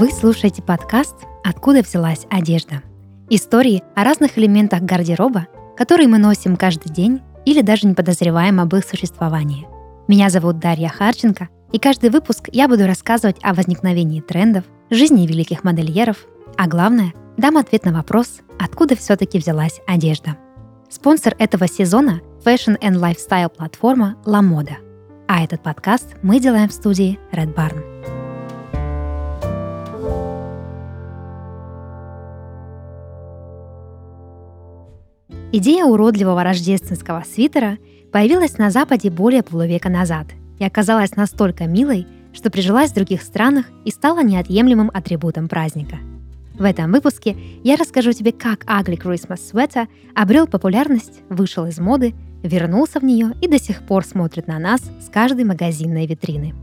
Вы слушаете подкаст «Откуда взялась одежда?» Истории о разных элементах гардероба, которые мы носим каждый день или даже не подозреваем об их существовании. Меня зовут Дарья Харченко, и каждый выпуск я буду рассказывать о возникновении трендов, жизни великих модельеров, а главное, дам ответ на вопрос, откуда все-таки взялась одежда. Спонсор этого сезона – Fashion and Lifestyle платформа La Moda. А этот подкаст мы делаем в студии Red Barn. Идея уродливого рождественского свитера появилась на Западе более полувека назад и оказалась настолько милой, что прижилась в других странах и стала неотъемлемым атрибутом праздника. В этом выпуске я расскажу тебе, как Ugly Christmas Sweater обрел популярность, вышел из моды, вернулся в нее и до сих пор смотрит на нас с каждой магазинной витрины.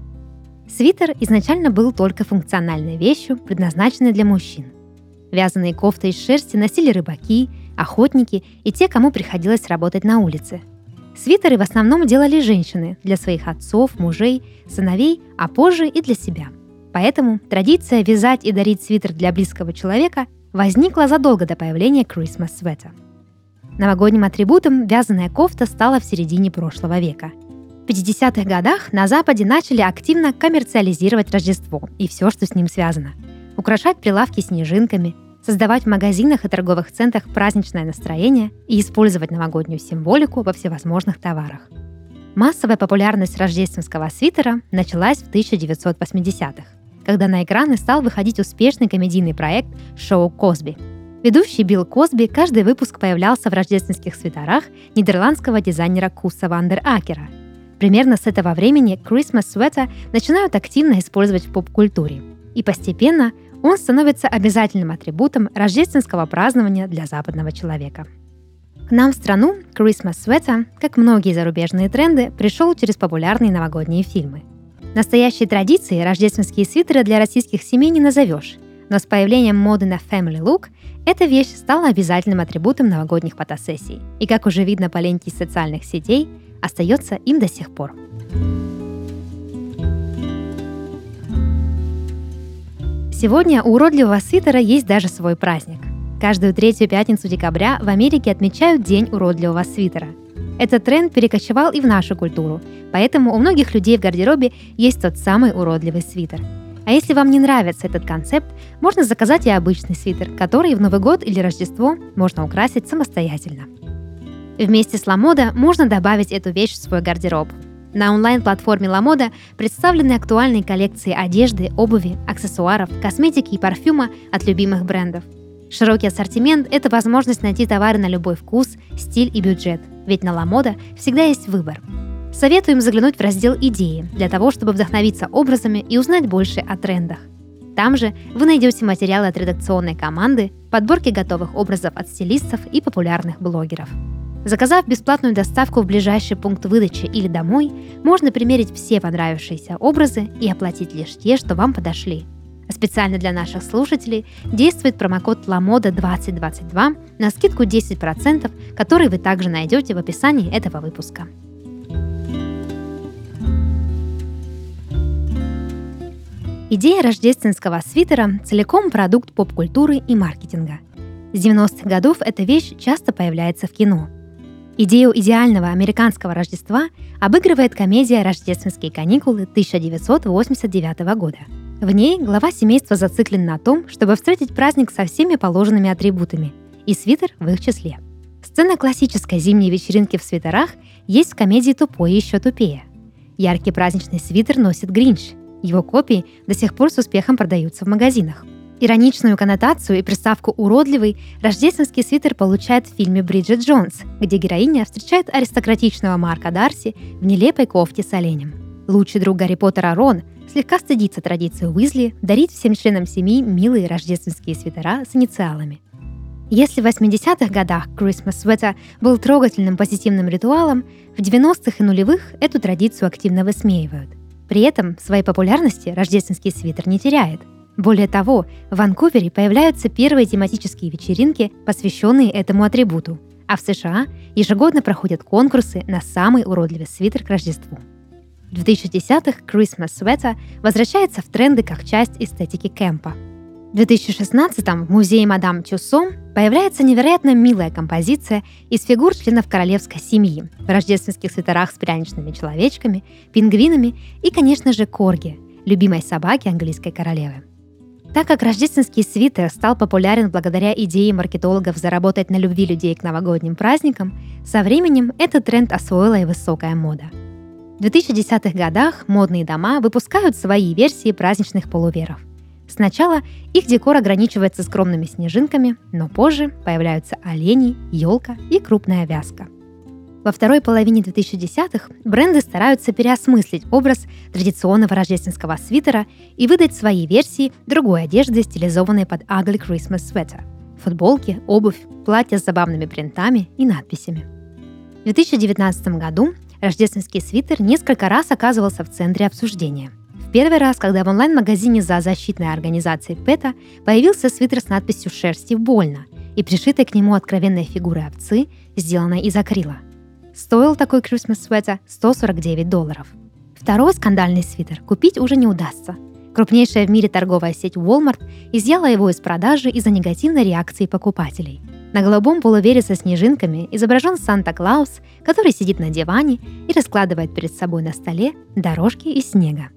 Свитер изначально был только функциональной вещью, предназначенной для мужчин. Вязаные кофты из шерсти носили рыбаки, охотники и те, кому приходилось работать на улице. Свитеры в основном делали женщины для своих отцов, мужей, сыновей, а позже и для себя. Поэтому традиция вязать и дарить свитер для близкого человека возникла задолго до появления Christmas Sweater. Новогодним атрибутом вязаная кофта стала в середине прошлого века. В 50-х годах на Западе начали активно коммерциализировать Рождество и все, что с ним связано. Украшать прилавки снежинками – создавать в магазинах и торговых центрах праздничное настроение и использовать новогоднюю символику во всевозможных товарах. Массовая популярность рождественского свитера началась в 1980-х, когда на экраны стал выходить успешный комедийный проект «Шоу Косби». Ведущий Билл Косби каждый выпуск появлялся в рождественских свитерах нидерландского дизайнера Куса Вандер Акера. Примерно с этого времени Christmas Sweater начинают активно использовать в поп-культуре. И постепенно он становится обязательным атрибутом рождественского празднования для западного человека. К нам в страну Christmas Sweater, как многие зарубежные тренды, пришел через популярные новогодние фильмы. Настоящей традицией рождественские свитеры для российских семей не назовешь, но с появлением моды на family look эта вещь стала обязательным атрибутом новогодних фотосессий и, как уже видно по ленте социальных сетей, остается им до сих пор. Сегодня у уродливого свитера есть даже свой праздник. Каждую третью пятницу декабря в Америке отмечают День уродливого свитера. Этот тренд перекочевал и в нашу культуру, поэтому у многих людей в гардеробе есть тот самый уродливый свитер. А если вам не нравится этот концепт, можно заказать и обычный свитер, который в Новый год или Рождество можно украсить самостоятельно. Вместе с Ламода можно добавить эту вещь в свой гардероб – на онлайн-платформе LaModa представлены актуальные коллекции одежды, обуви, аксессуаров, косметики и парфюма от любимых брендов. Широкий ассортимент – это возможность найти товары на любой вкус, стиль и бюджет, ведь на LaModa всегда есть выбор. Советуем заглянуть в раздел «Идеи» для того, чтобы вдохновиться образами и узнать больше о трендах. Там же вы найдете материалы от редакционной команды, подборки готовых образов от стилистов и популярных блогеров – Заказав бесплатную доставку в ближайший пункт выдачи или домой, можно примерить все понравившиеся образы и оплатить лишь те, что вам подошли. А специально для наших слушателей действует промокод LAMODA2022 на скидку 10%, который вы также найдете в описании этого выпуска. Идея рождественского свитера целиком продукт поп-культуры и маркетинга. С 90-х годов эта вещь часто появляется в кино – Идею идеального американского Рождества обыгрывает комедия «Рождественские каникулы» 1989 года. В ней глава семейства зациклен на том, чтобы встретить праздник со всеми положенными атрибутами, и свитер в их числе. Сцена классической зимней вечеринки в свитерах есть в комедии «Тупой и еще тупее». Яркий праздничный свитер носит Гринч. Его копии до сих пор с успехом продаются в магазинах – Ироничную коннотацию и приставку «уродливый» рождественский свитер получает в фильме «Бриджит Джонс», где героиня встречает аристократичного Марка Дарси в нелепой кофте с оленем. Лучший друг Гарри Поттера Рон слегка стыдится традиции Уизли дарить всем членам семьи милые рождественские свитера с инициалами. Если в 80-х годах Christmas Sweater был трогательным позитивным ритуалом, в 90-х и нулевых эту традицию активно высмеивают. При этом своей популярности рождественский свитер не теряет – более того, в Ванкувере появляются первые тематические вечеринки, посвященные этому атрибуту, а в США ежегодно проходят конкурсы на самый уродливый свитер к Рождеству. В 2010-х Christmas Sweater возвращается в тренды как часть эстетики кемпа – 2016 в музее Мадам Тюссо появляется невероятно милая композиция из фигур членов королевской семьи в рождественских свитерах с пряничными человечками, пингвинами и, конечно же, корги, любимой собаки английской королевы. Так как рождественский свитер стал популярен благодаря идее маркетологов заработать на любви людей к новогодним праздникам, со временем этот тренд освоила и высокая мода. В 2010-х годах модные дома выпускают свои версии праздничных полуверов. Сначала их декор ограничивается скромными снежинками, но позже появляются олени, елка и крупная вязка. Во второй половине 2010-х бренды стараются переосмыслить образ традиционного рождественского свитера и выдать свои версии другой одежды, стилизованной под Ugly Christmas Sweater – футболки, обувь, платья с забавными принтами и надписями. В 2019 году рождественский свитер несколько раз оказывался в центре обсуждения – в первый раз, когда в онлайн-магазине за защитной организацией ПЭТа появился свитер с надписью «Шерсти больно» и пришитой к нему откровенной фигурой овцы, сделанной из акрила. Стоил такой Christmas sweater 149 долларов. Второй скандальный свитер купить уже не удастся. Крупнейшая в мире торговая сеть Walmart изъяла его из продажи из-за негативной реакции покупателей. На голубом полувере со снежинками изображен Санта-Клаус, который сидит на диване и раскладывает перед собой на столе дорожки из снега.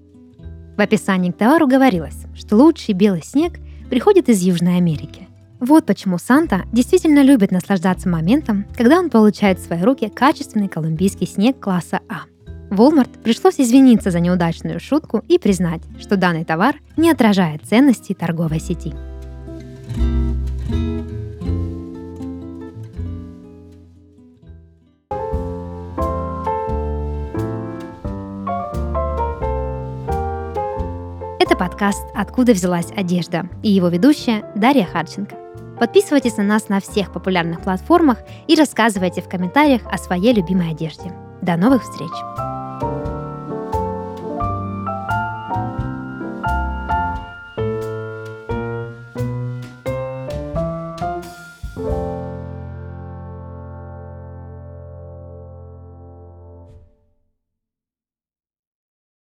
В описании к товару говорилось, что лучший белый снег приходит из Южной Америки. Вот почему Санта действительно любит наслаждаться моментом, когда он получает в свои руки качественный колумбийский снег класса А. Walmart пришлось извиниться за неудачную шутку и признать, что данный товар не отражает ценностей торговой сети. Это подкаст «Откуда взялась одежда» и его ведущая Дарья Харченко. Подписывайтесь на нас на всех популярных платформах и рассказывайте в комментариях о своей любимой одежде. До новых встреч!